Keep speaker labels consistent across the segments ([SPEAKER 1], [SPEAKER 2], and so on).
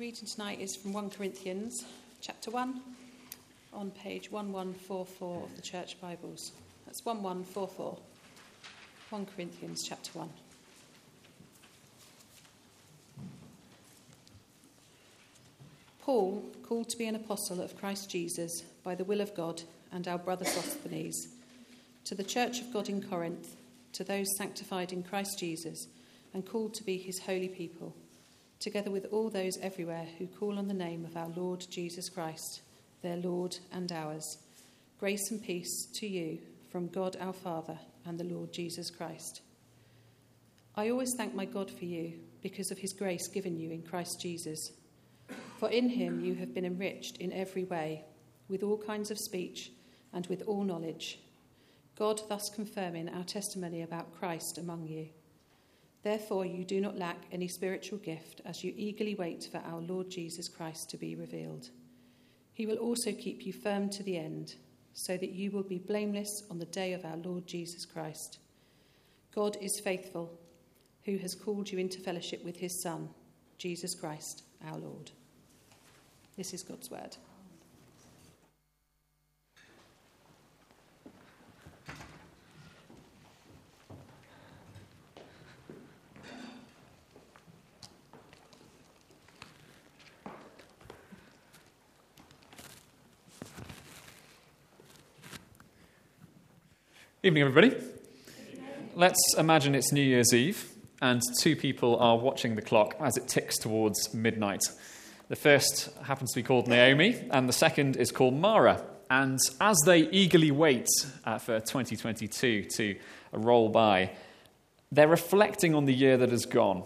[SPEAKER 1] reading tonight is from 1 Corinthians chapter 1 on page 1144 of the Church Bibles. That's 1144. 1 Corinthians chapter 1. Paul, called to be an apostle of Christ Jesus by the will of God, and our brother Sosthenes, to the church of God in Corinth, to those sanctified in Christ Jesus and called to be his holy people, together with all those everywhere who call on the name of our Lord Jesus Christ, their Lord and ours. Grace and peace to you from God our Father and the Lord Jesus Christ. I always thank my God for you because of his grace given you in Christ Jesus. For in him you have been enriched in every way, with all kinds of speech and with all knowledge, God thus confirming our testimony about Christ among you. Therefore, you do not lack any spiritual gift as you eagerly wait for our Lord Jesus Christ to be revealed. He will also keep you firm to the end, so that you will be blameless on the day of our Lord Jesus Christ. God is faithful, who has called you into fellowship with his Son, Jesus Christ, our Lord. This is God's word.
[SPEAKER 2] Evening, everybody. Let's imagine it's New Year's Eve and two people are watching the clock as it ticks towards midnight. The first happens to be called Naomi, and the second is called Mara. And as they eagerly wait uh, for 2022 to roll by, they're reflecting on the year that has gone.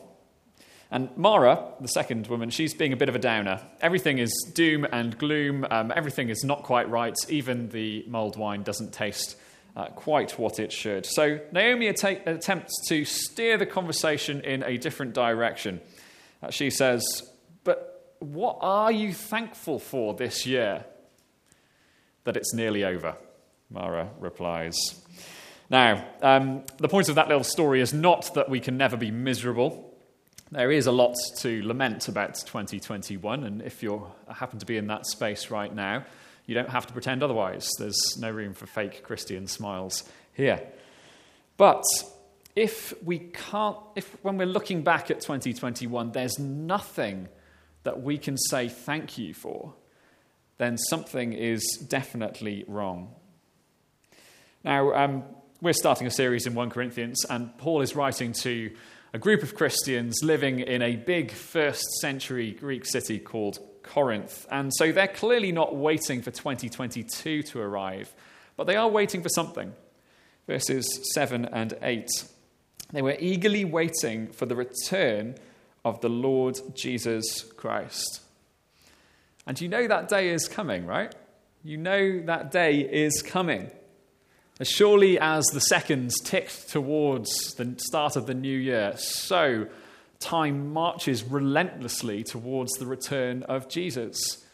[SPEAKER 2] And Mara, the second woman, she's being a bit of a downer. Everything is doom and gloom. Um, everything is not quite right. Even the mulled wine doesn't taste uh, quite what it should. So Naomi att- attempts to steer the conversation in a different direction. Uh, she says, But what are you thankful for this year? That it's nearly over, Mara replies. Now, um, the point of that little story is not that we can never be miserable. There is a lot to lament about 2021, and if you happen to be in that space right now, you don't have to pretend otherwise. There's no room for fake Christian smiles here. But if we can't, if when we're looking back at 2021, there's nothing that we can say thank you for, then something is definitely wrong. Now, um, we're starting a series in 1 Corinthians, and Paul is writing to a group of Christians living in a big first century Greek city called Corinth. And so they're clearly not waiting for 2022 to arrive, but they are waiting for something. Verses 7 and 8. They were eagerly waiting for the return of the Lord Jesus Christ. And you know that day is coming, right? You know that day is coming. As surely as the seconds ticked towards the start of the new year, so time marches relentlessly towards the return of Jesus.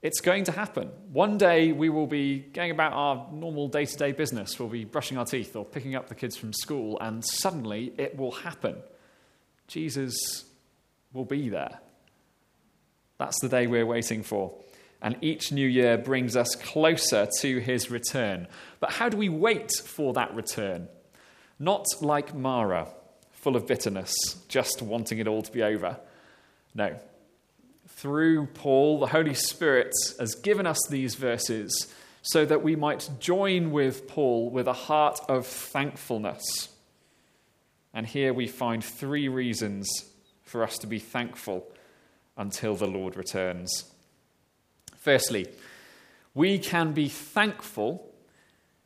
[SPEAKER 2] It's going to happen. One day we will be going about our normal day to day business. We'll be brushing our teeth or picking up the kids from school, and suddenly it will happen. Jesus will be there. That's the day we're waiting for. And each new year brings us closer to his return. But how do we wait for that return? Not like Mara full of bitterness, just wanting it all to be over. No. Through Paul, the Holy Spirit has given us these verses so that we might join with Paul with a heart of thankfulness. And here we find three reasons for us to be thankful until the Lord returns. Firstly, we can be thankful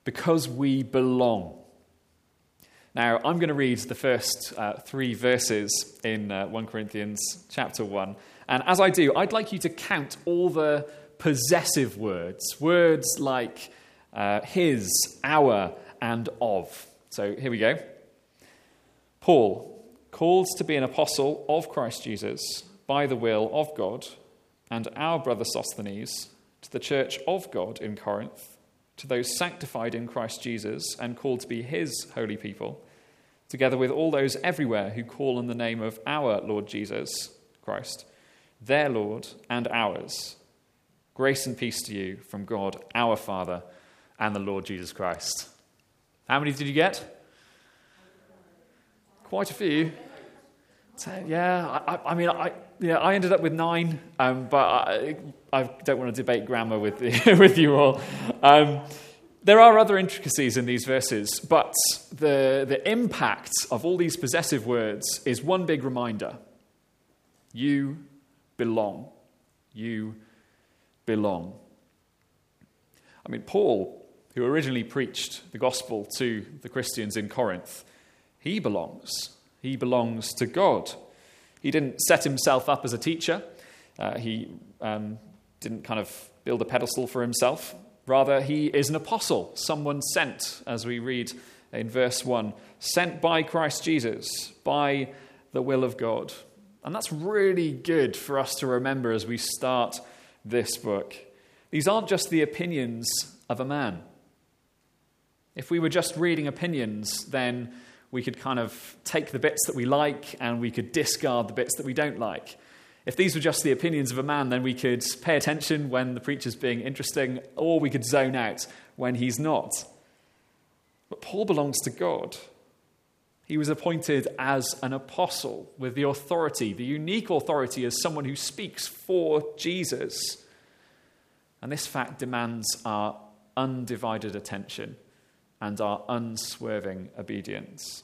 [SPEAKER 2] because we belong. Now, I'm going to read the first uh, three verses in uh, 1 Corinthians chapter 1. And as I do, I'd like you to count all the possessive words, words like uh, his, our, and of. So here we go. Paul, called to be an apostle of Christ Jesus by the will of God, and our brother Sosthenes, to the church of God in Corinth to those sanctified in Christ Jesus and called to be his holy people, together with all those everywhere who call on the name of our Lord Jesus Christ. their Lord and ours. Grace and peace to you from God, our Father, and the Lord Jesus Christ. How many did you get? Quite a few. Yeah, I, I mean, I, yeah, I ended up with nine, um, but I, I, don't want to debate grammar with, with you all. Um, there are other intricacies in these verses, but the, the impact of all these possessive words is one big reminder you belong. You belong. I mean, Paul, who originally preached the gospel to the Christians in Corinth, he belongs. He belongs to God. He didn't set himself up as a teacher, uh, he um, didn't kind of build a pedestal for himself. Rather, he is an apostle, someone sent, as we read in verse 1, sent by Christ Jesus, by the will of God. And that's really good for us to remember as we start this book. These aren't just the opinions of a man. If we were just reading opinions, then we could kind of take the bits that we like and we could discard the bits that we don't like. If these were just the opinions of a man, then we could pay attention when the preacher's being interesting, or we could zone out when he's not. But Paul belongs to God. He was appointed as an apostle with the authority, the unique authority as someone who speaks for Jesus. And this fact demands our undivided attention and our unswerving obedience.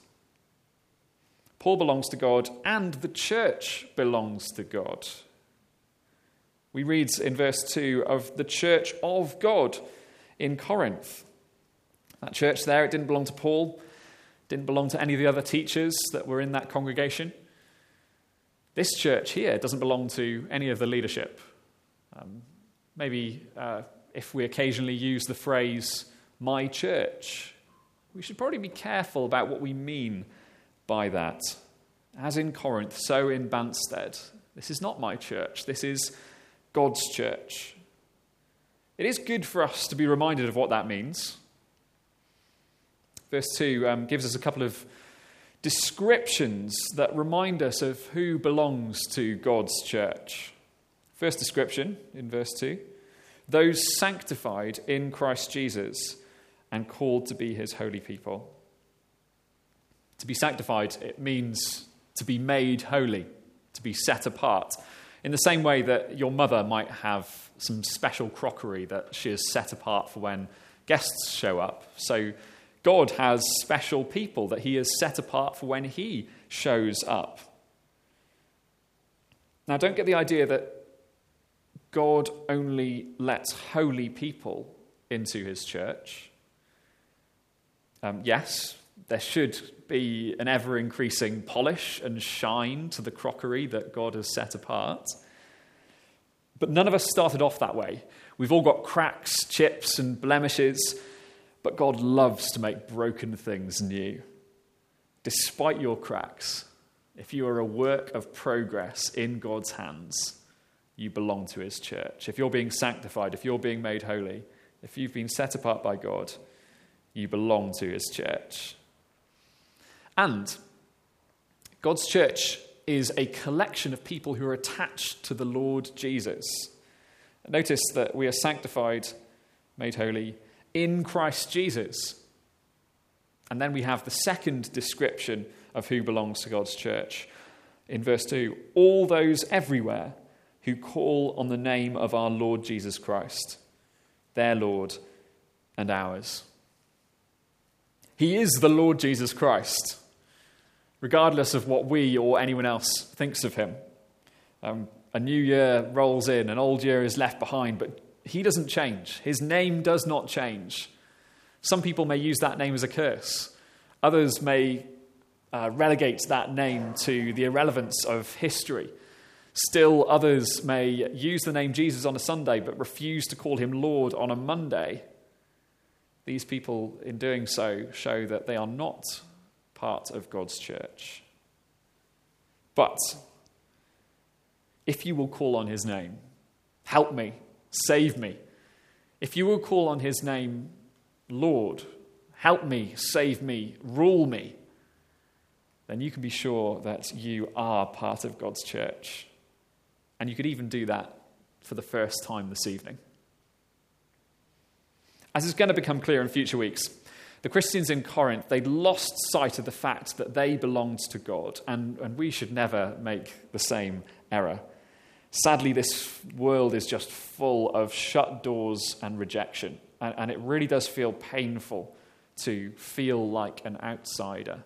[SPEAKER 2] Paul belongs to God, and the church belongs to God. We read in verse 2 of the church of God in Corinth. That church there, it didn't belong to Paul, didn't belong to any of the other teachers that were in that congregation. This church here doesn't belong to any of the leadership. Um, maybe uh, if we occasionally use the phrase, my church, we should probably be careful about what we mean by that. As in Corinth, so in Banstead. This is not my church, this is God's church. It is good for us to be reminded of what that means. Verse 2 um, gives us a couple of descriptions that remind us of who belongs to God's church. First description in verse 2 those sanctified in Christ Jesus and called to be his holy people. To be sanctified, it means to be made holy, to be set apart. In the same way that your mother might have some special crockery that she has set apart for when guests show up. So God has special people that he has set apart for when he shows up. Now, don't get the idea that God only lets holy people into his church. Um, yes, there should be an ever increasing polish and shine to the crockery that God has set apart. But none of us started off that way. We've all got cracks, chips, and blemishes, but God loves to make broken things new. Despite your cracks, if you are a work of progress in God's hands, you belong to His church. If you're being sanctified, if you're being made holy, if you've been set apart by God, you belong to His church. And God's church is a collection of people who are attached to the Lord Jesus. Notice that we are sanctified, made holy in Christ Jesus. And then we have the second description of who belongs to God's church. In verse 2 all those everywhere who call on the name of our Lord Jesus Christ, their Lord and ours. He is the Lord Jesus Christ regardless of what we or anyone else thinks of him. Um, a new year rolls in, an old year is left behind, but he doesn't change. His name does not change. Some people may use that name as a curse, others may uh, relegate that name to the irrelevance of history. Still, others may use the name Jesus on a Sunday but refuse to call him Lord on a Monday. These people, in doing so, show that they are not part of God's church. But if you will call on his name, help me, save me. If you will call on his name, Lord, help me, save me, rule me, then you can be sure that you are part of God's church. And you could even do that for the first time this evening. As is going to become clear in future weeks, the Christians in Corinth, they'd lost sight of the fact that they belonged to God, and, and we should never make the same error. Sadly, this world is just full of shut doors and rejection, and, and it really does feel painful to feel like an outsider.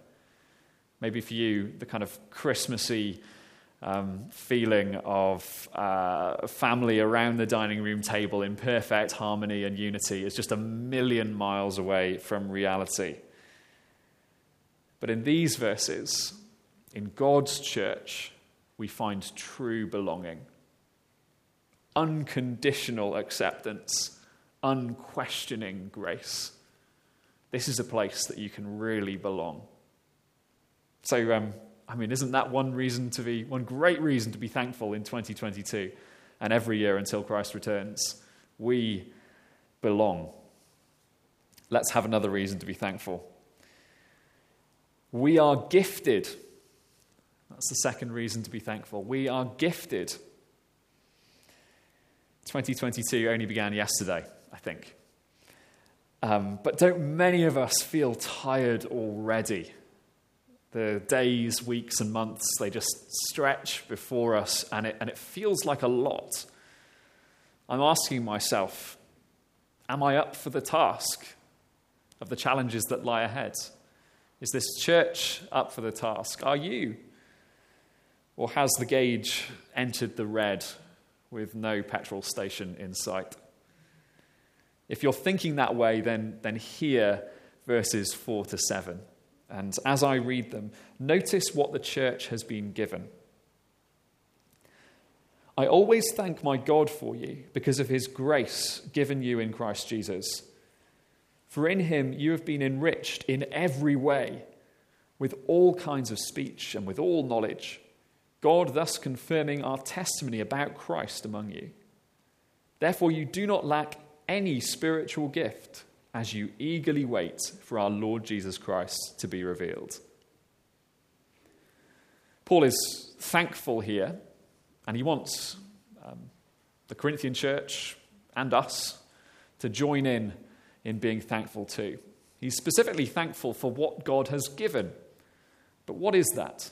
[SPEAKER 2] Maybe for you, the kind of Christmassy um, feeling of uh, family around the dining room table in perfect harmony and unity is just a million miles away from reality. But in these verses, in God's church, we find true belonging, unconditional acceptance, unquestioning grace. This is a place that you can really belong. So, um, I mean, isn't that one reason to be, one great reason to be thankful in 2022 and every year until Christ returns? We belong. Let's have another reason to be thankful. We are gifted. That's the second reason to be thankful. We are gifted. 2022 only began yesterday, I think. Um, but don't many of us feel tired already? The days, weeks, and months, they just stretch before us, and it, and it feels like a lot. I'm asking myself, am I up for the task of the challenges that lie ahead? Is this church up for the task? Are you? Or has the gauge entered the red with no petrol station in sight? If you're thinking that way, then, then hear verses 4 to 7. And as I read them, notice what the church has been given. I always thank my God for you because of his grace given you in Christ Jesus. For in him you have been enriched in every way with all kinds of speech and with all knowledge, God thus confirming our testimony about Christ among you. Therefore, you do not lack any spiritual gift as you eagerly wait for our Lord Jesus Christ to be revealed. Paul is thankful here, and he wants um, the Corinthian church and us to join in in being thankful too. He's specifically thankful for what God has given. But what is that?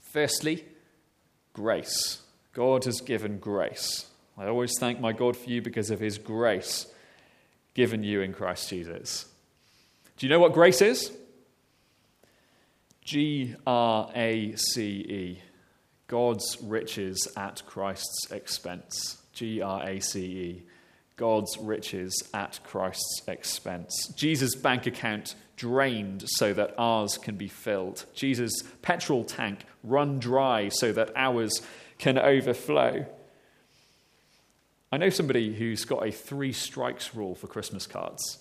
[SPEAKER 2] Firstly, grace. God has given grace. I always thank my God for you because of his grace given you in Christ Jesus. Do you know what grace is? G R A C E. God's riches at Christ's expense. G R A C E. God's riches at Christ's expense. Jesus' bank account drained so that ours can be filled. Jesus' petrol tank run dry so that ours can overflow. I know somebody who's got a three strikes rule for Christmas cards.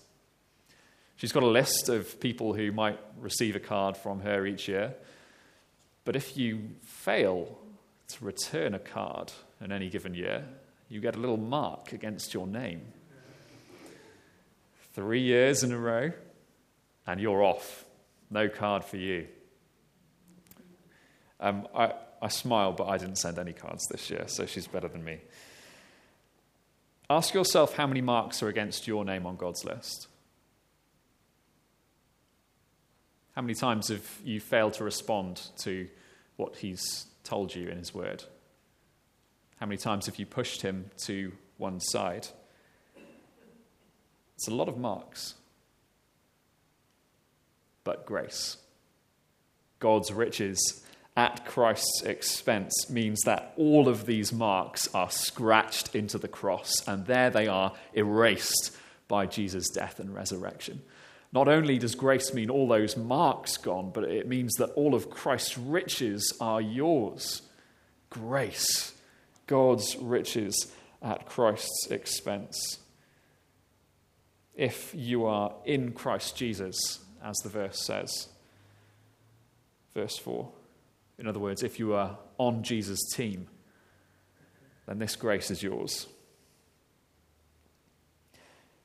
[SPEAKER 2] She's got a list of people who might receive a card from her each year. But if you fail to return a card in any given year, you get a little mark against your name. Three years in a row, and you're off. No card for you. Um, I, I smile, but I didn't send any cards this year, so she's better than me. Ask yourself how many marks are against your name on God's list. How many times have you failed to respond to what He's told you in His Word? How many times have you pushed Him to one side? It's a lot of marks. But grace. God's riches at Christ's expense means that all of these marks are scratched into the cross, and there they are erased by Jesus' death and resurrection. Not only does grace mean all those marks gone, but it means that all of Christ's riches are yours. Grace, God's riches at Christ's expense. If you are in Christ Jesus, as the verse says, verse 4. In other words, if you are on Jesus' team, then this grace is yours.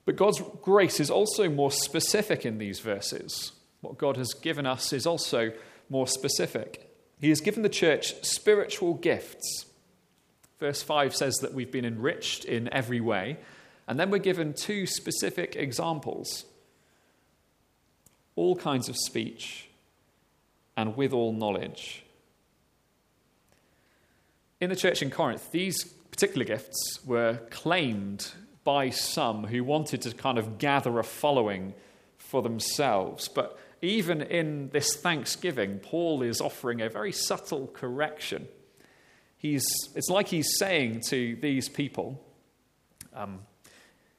[SPEAKER 2] But God's grace is also more specific in these verses. What God has given us is also more specific. He has given the church spiritual gifts. Verse 5 says that we've been enriched in every way. And then we're given two specific examples all kinds of speech and with all knowledge. In the church in Corinth, these particular gifts were claimed by some who wanted to kind of gather a following for themselves. But even in this thanksgiving, Paul is offering a very subtle correction. He's, it's like he's saying to these people, um,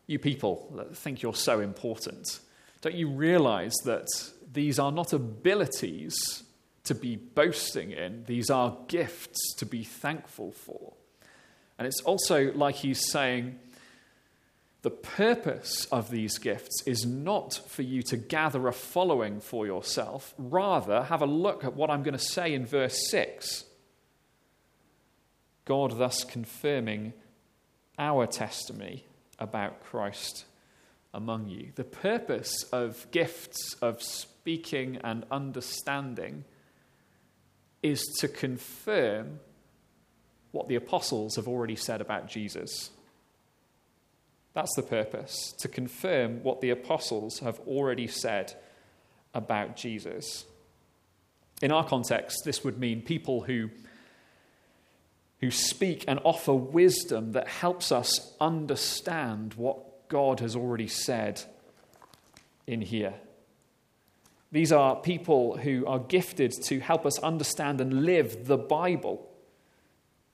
[SPEAKER 2] You people that think you're so important, don't you realize that these are not abilities to be boasting in, these are gifts to be thankful for? And it's also like he's saying, the purpose of these gifts is not for you to gather a following for yourself. Rather, have a look at what I'm going to say in verse 6. God thus confirming our testimony about Christ among you. The purpose of gifts of speaking and understanding is to confirm what the apostles have already said about Jesus. That's the purpose, to confirm what the apostles have already said about Jesus. In our context, this would mean people who, who speak and offer wisdom that helps us understand what God has already said in here. These are people who are gifted to help us understand and live the Bible.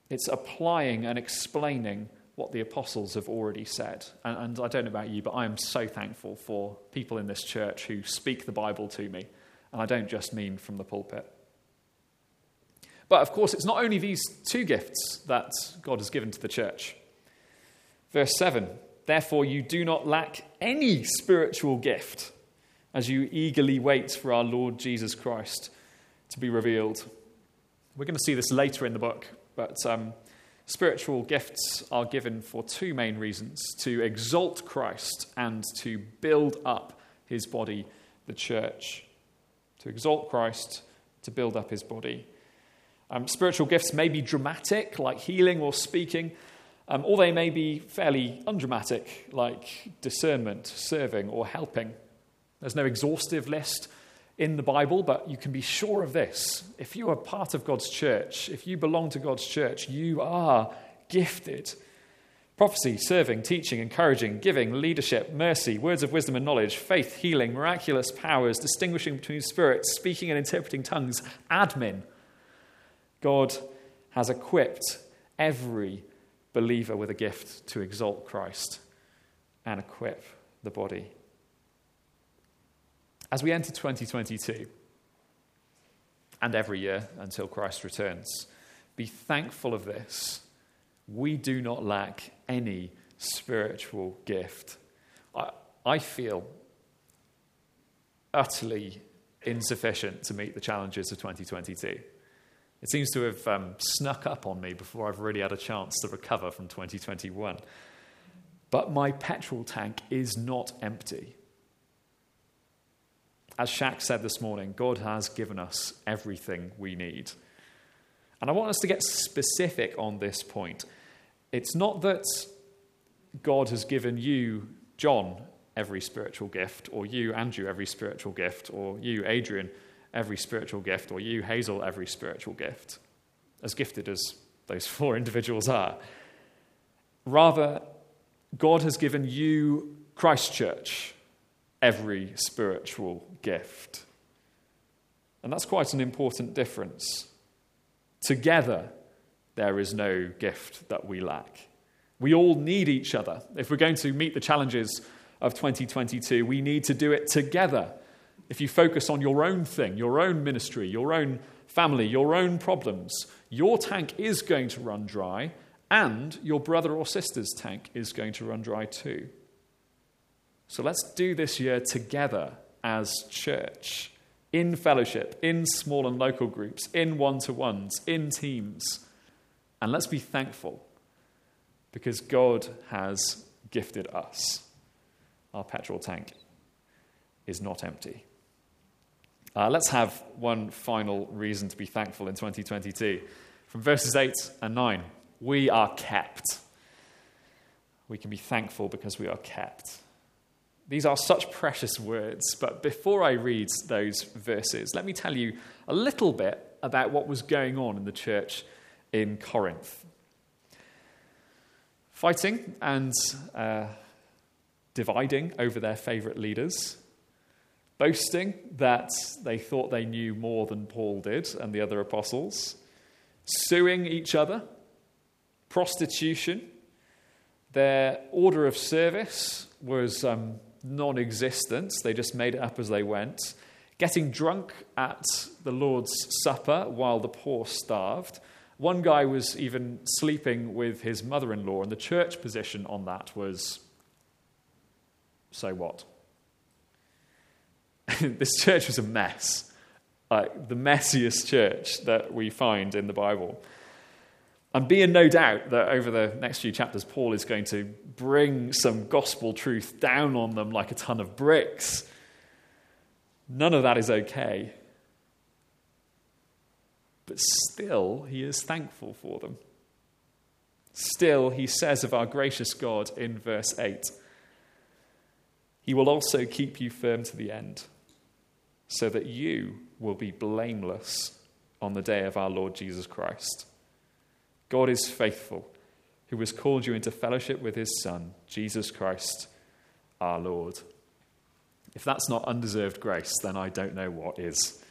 [SPEAKER 2] It's applying and explaining what the apostles have already said. And, and, I don't know about you, but I am so thankful for people in this church who speak the Bible to me. And I don't just mean from the pulpit. But of course, it's not only these two gifts that God has given to the church. Verse 7 Therefore, you do not lack any spiritual gift as you eagerly wait for our Lord Jesus Christ to be revealed. We're going to see this later in the book, but. Um, Spiritual gifts are given for two main reasons to exalt Christ and to build up his body, the church. To exalt Christ, to build up his body. Um, spiritual gifts may be dramatic, like healing or speaking, um, or they may be fairly undramatic, like discernment, serving, or helping. There's no exhaustive list in the Bible, but you can be sure of this. If you are part of God's church, if you belong to God's church, you are gifted. Prophecy, serving, teaching, encouraging, giving, leadership, mercy, words of wisdom and knowledge, faith, healing, miraculous powers, distinguishing between spirits, speaking and interpreting tongues, admin. God has equipped every believer with a gift to exalt Christ and equip the body. As we enter 2022, and every year until Christ returns, be thankful of this. We do not lack any spiritual gift. I, I feel utterly insufficient to meet the challenges of 2022. It seems to have um, snuck up on me before I've really had a chance to recover from 2021. But my petrol tank is not empty. As Shaq said this morning, God has given us everything we need. And I want us to get specific on this point. It's not that God has given you, John, every spiritual gift, or you, Andrew, every spiritual gift, or you, Adrian, every spiritual gift, or you, Hazel, every spiritual gift, as gifted as those four individuals are. Rather, God has given you Christchurch every spiritual gift. And that's quite an important difference. Together, there is no gift that we lack. We all need each other. If we're going to meet the challenges of 2022, we need to do it together. If you focus on your own thing, your own ministry, your own family, your own problems, your tank is going to run dry, and your brother or sister's tank is going to run dry too. So let's do this year together as church, in fellowship, in small and local groups, in one to ones, in teams. And let's be thankful because God has gifted us. Our petrol tank is not empty. Uh, let's have one final reason to be thankful in 2022 from verses 8 and 9. We are kept. We can be thankful because we are kept. These are such precious words, but before I read those verses, let me tell you a little bit about what was going on in the church in Corinth. Fighting and uh, dividing over their favourite leaders, boasting that they thought they knew more than Paul did and the other apostles, suing each other, prostitution. Their order of service was um, non existent, they just made it up as they went. Getting drunk at the Lord's Supper while the poor starved. One guy was even sleeping with his mother in law, and the church position on that was so what? this church was a mess. Like the messiest church that we find in the Bible. And be in no doubt that over the next few chapters, Paul is going to bring some gospel truth down on them like a ton of bricks. None of that is okay. But still, he is thankful for them. Still, he says of our gracious God in verse 8 He will also keep you firm to the end, so that you will be blameless on the day of our Lord Jesus Christ. God is faithful, who has called you into fellowship with his Son, Jesus Christ, our Lord. If that's not undeserved grace, then I don't know what is.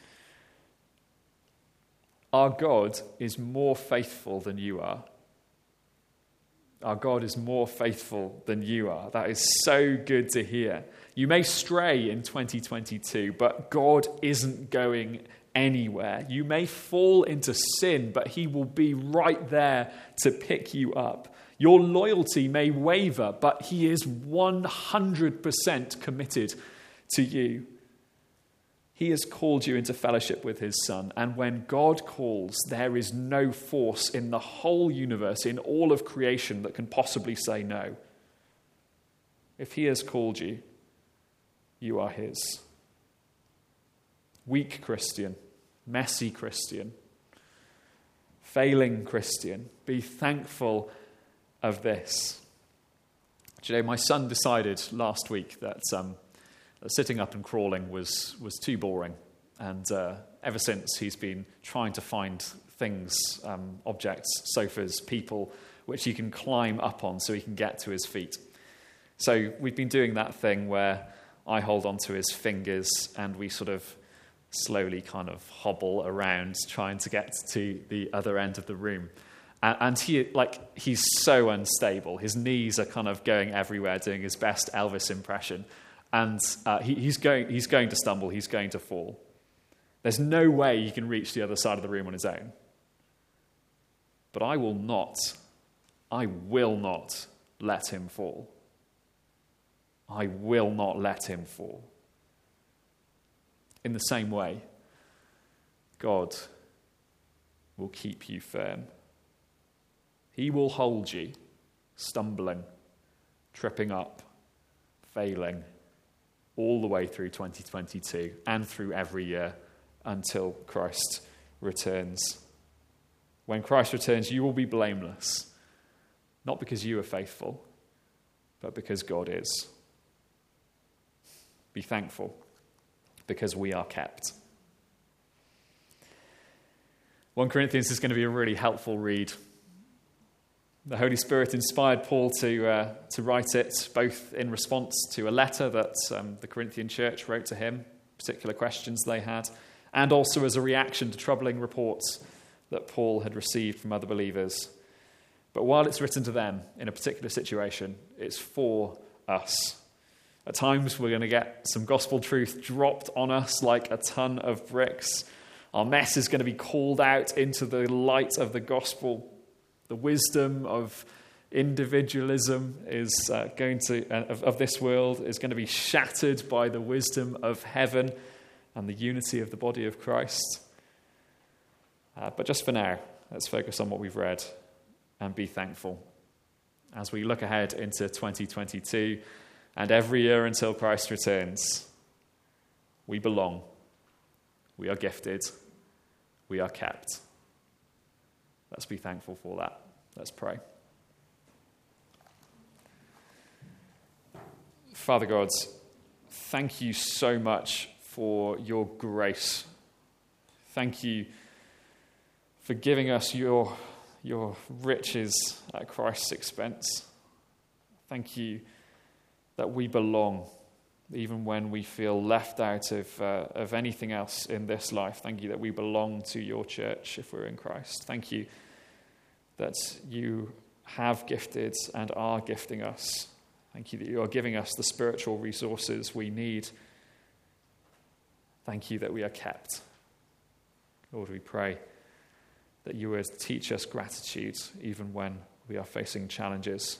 [SPEAKER 2] Our God is more faithful than you are. Our God is more faithful than you are. That is so good to hear. You may stray in 2022, but God isn't going anywhere. You may fall into sin, but He will be right there to pick you up. Your loyalty may waver, but He is 100% committed to you. He has called you into fellowship with His Son, and when God calls, there is no force in the whole universe, in all of creation, that can possibly say no. If He has called you, you are His. Weak Christian, messy Christian, failing Christian, be thankful of this. Do you know, my son decided last week that, um, that sitting up and crawling was, was too boring. And uh, ever since, he's been trying to find things, um, objects, sofas, people, which he can climb up on so he can get to his feet. So we've been doing that thing where I hold onto his fingers and we sort of slowly kind of hobble around trying to get to the other end of the room. And he, like, he's so unstable. His knees are kind of going everywhere, doing his best Elvis impression. And uh, he, he's, going, he's going to stumble, he's going to fall. There's no way he can reach the other side of the room on his own. But I will not, I will not let him fall. I will not let him fall. In the same way, God will keep you firm. He will hold you, stumbling, tripping up, failing, all the way through 2022 and through every year until Christ returns. When Christ returns, you will be blameless, not because you are faithful, but because God is. Be thankful because we are kept. 1 Corinthians is going to be a really helpful read. The Holy Spirit inspired Paul to, uh, to write it both in response to a letter that um, the Corinthian church wrote to him, particular questions they had, and also as a reaction to troubling reports that Paul had received from other believers. But while it's written to them in a particular situation, it's for us at times, we're going to get some gospel truth dropped on us like a ton of bricks. Our mess is going to be called out into the light of the gospel. The wisdom of individualism is uh, going to, uh, of, of this world is going to be shattered by the wisdom of heaven and the unity of the body of Christ. Uh, but just for now, let's focus on what we've read and be thankful. As we look ahead into 2022, and every year until Christ returns, we belong, we are gifted, we are kept. Let's be thankful for that. Let's pray. Father God, thank you so much for your grace. Thank you for giving us your, your riches at Christ's expense. Thank you that we belong, even when we feel left out of, uh, of anything else in this life. Thank you that we belong to your church if we're in Christ. Thank you that you have gifted and are gifting us. Thank you that you are giving us the spiritual resources we need. Thank you that we are kept. Lord, we pray that you would teach us gratitude even when we are facing challenges.